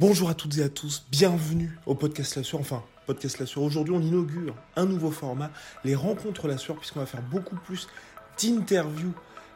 Bonjour à toutes et à tous, bienvenue au podcast La Sueur, enfin podcast La Sueur. Aujourd'hui on inaugure un nouveau format, les rencontres La Sueur, puisqu'on va faire beaucoup plus d'interviews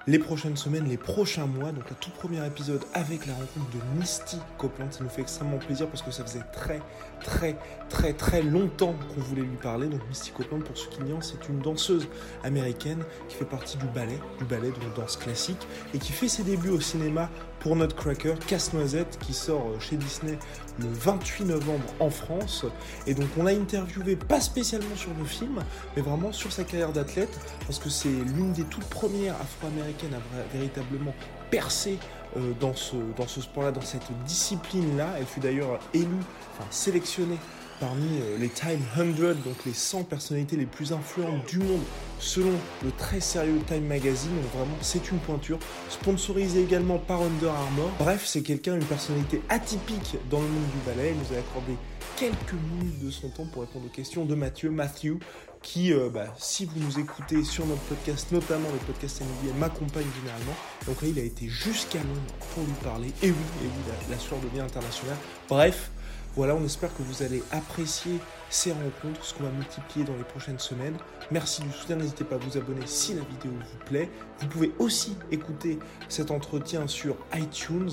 les prochaines semaines, les prochains mois. Donc un tout premier épisode avec la rencontre de Misty Copeland. Ça nous fait extrêmement plaisir parce que ça faisait très très très très longtemps qu'on voulait lui parler. Donc Misty Copeland, pour ceux qui l'ignorent, c'est une danseuse américaine qui fait partie du ballet, du ballet de danse classique, et qui fait ses débuts au cinéma pour Nutcracker, Casse-Noisette, qui sort euh, chez Disney le 28 novembre en France. Et donc on l'a interviewé pas spécialement sur le film, mais vraiment sur sa carrière d'athlète, parce que c'est l'une des toutes premières afro-américaines à véritablement percer euh, dans ce, dans ce sport-là, dans cette discipline-là. Elle fut d'ailleurs élue, enfin sélectionnée parmi euh, les Time 100, donc les 100 personnalités les plus influentes du monde, selon le très sérieux Time Magazine. Vraiment, c'est une pointure. Sponsorisé également par Under Armour. Bref, c'est quelqu'un, une personnalité atypique dans le monde du ballet. Il nous a accordé quelques minutes de son temps pour répondre aux questions de Mathieu, Matthew, qui, euh, bah, si vous nous écoutez sur notre podcast, notamment le podcast NBA, m'accompagne généralement. Donc là, il a été jusqu'à Londres pour lui parler. Et oui, et oui, la, la devient internationale. Bref, voilà, on espère que vous allez apprécier ces rencontres, ce qu'on va multiplier dans les prochaines semaines. Merci du soutien, n'hésitez pas à vous abonner si la vidéo vous plaît. Vous pouvez aussi écouter cet entretien sur iTunes,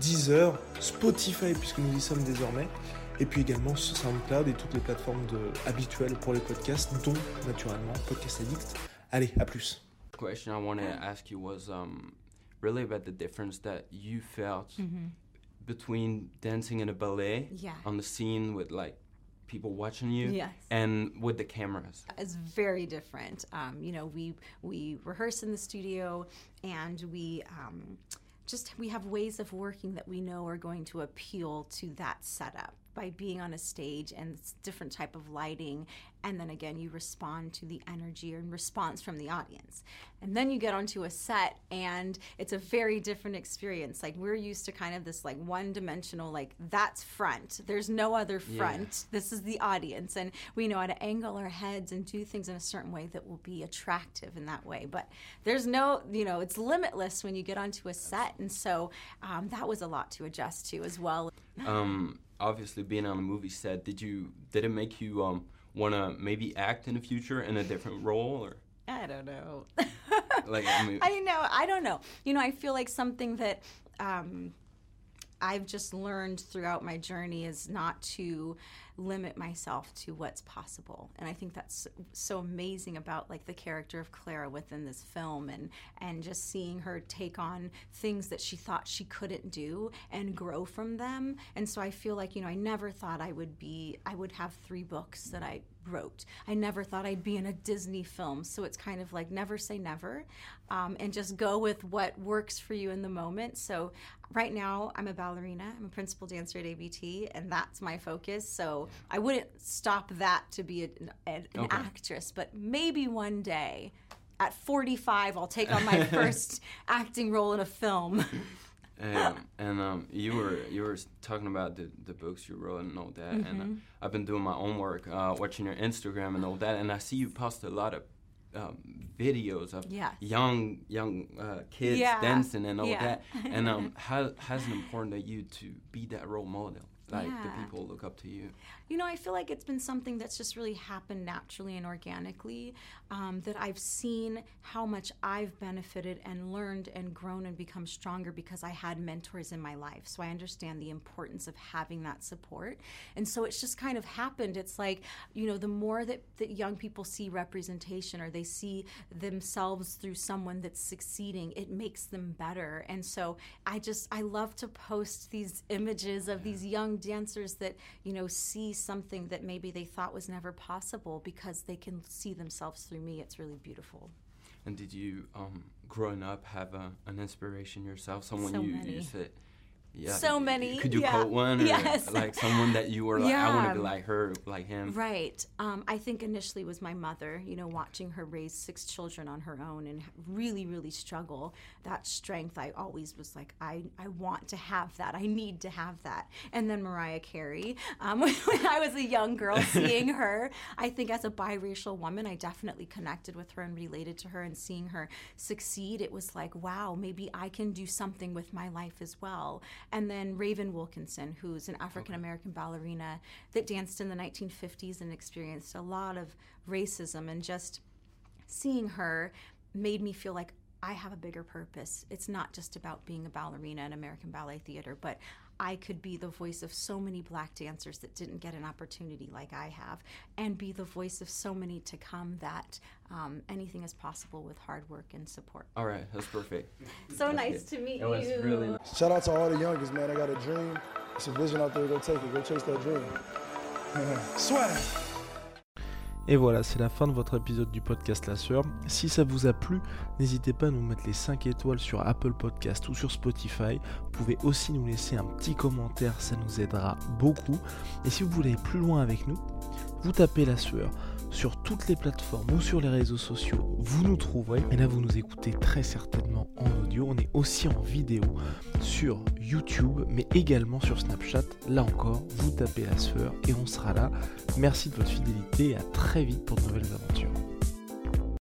Deezer, Spotify, puisque nous y sommes désormais, et puis également sur SoundCloud et toutes les plateformes de, habituelles pour les podcasts, dont naturellement Podcast Addict. Allez, à plus. question I wanted to ask you was um, really about the difference that you felt between dancing in a ballet Yeah. on the scene with like people watching you Yes. and with the cameras. it's very different. Um, you know, we we rehearse in the studio, and we um, just we have ways of working that we know are going to appeal to that setup by being on a stage and it's different type of lighting and then again you respond to the energy and response from the audience. And then you get onto a set and it's a very different experience. Like we're used to kind of this like one dimensional like that's front. There's no other front. This is the audience and we know how to angle our heads and do things in a certain way that will be attractive in that way. But there's no you know it's limitless when you get onto a set and so um, that was a lot to adjust to as well. Um, obviously, being on a movie set, did you did it make you um, want to maybe act in the future in a different role or i don't know like I mean, I know. I don't know. You know, I feel like something that um, I've just learned throughout my journey is not to limit myself to what's possible and i think that's so amazing about like the character of clara within this film and and just seeing her take on things that she thought she couldn't do and grow from them and so i feel like you know i never thought i would be i would have three books that i wrote. I never thought I'd be in a Disney film. So it's kind of like never say never um, and just go with what works for you in the moment. So right now, I'm a ballerina, I'm a principal dancer at ABT, and that's my focus. So I wouldn't stop that to be a, an, an Okay. actress, but maybe one day. At 45, I'll take on my first acting role in a film. Um, and um, you were you were talking about the, the books you wrote and all that, and Mm-hmm. uh, I've been doing my own work, uh, watching your Instagram and all that, and I see you post a lot of um, videos of Yes. young young uh, kids Yeah. dancing and all Yeah. that. And um, how how's it important that you to be that role model, like the people look up to you? You know, I feel like it's been something that's just really happened naturally and organically. Um, that I've seen how much I've benefited and learned and grown and become stronger because I had mentors in my life. So I understand the importance of having that support. And so it's just kind of happened. It's like, you know, the more that, that young people see representation or they see themselves through someone that's succeeding, it makes them better. And so I just, I love to post these images of these young dancers that, you know, see something that maybe they thought was never possible because they can see themselves through me. It's really beautiful. And did you, um, growing up, have a, an inspiration yourself? Someone So you, you many. said yeah. So many, Could you yeah. quote one? Or Yes. Like someone that you were like, I want to be like her, like him. Right. Um, I think initially was my mother, you know, watching her raise six children on her own and really, really struggle. That strength, I always was like, I, I want to have that. I need to have that. And then Mariah Carey, um, when, I was a young girl, seeing her, I think as a biracial woman, I definitely connected with her and related to her and seeing her succeed. It was like, wow, maybe I can do something with my life as well. And then Raven Wilkinson, who's an African American ballerina that danced in the 1950s and experienced a lot of racism and just seeing her made me feel like I have a bigger purpose. It's not just about being a ballerina in American Ballet Theater, but I could be the voice of so many black dancers that didn't get an opportunity like I have, and be the voice of so many to come that um, anything is possible with hard work and support. All right, that's perfect. So nice to meet It was you. really nice. Shout out to all the youngest, man. I got a dream. It's a vision out there. Go take it. Go chase that dream. Swag. Et voilà, c'est la fin de votre épisode du podcast La Sœur. Si ça vous a plu, n'hésitez pas à nous mettre les 5 étoiles sur Apple Podcast ou sur Spotify. Vous pouvez aussi nous laisser un petit commentaire, ça nous aidera beaucoup. Et si vous voulez aller plus loin avec nous, vous tapez La Sueur sur toutes les plateformes ou sur les réseaux sociaux, vous nous trouverez. Et là, vous nous écoutez très certainement en On est aussi en vidéo sur YouTube, mais également sur Snapchat. Là encore, vous tapez La Sueur et on sera là. Merci de votre fidélité et à très vite pour de nouvelles aventures.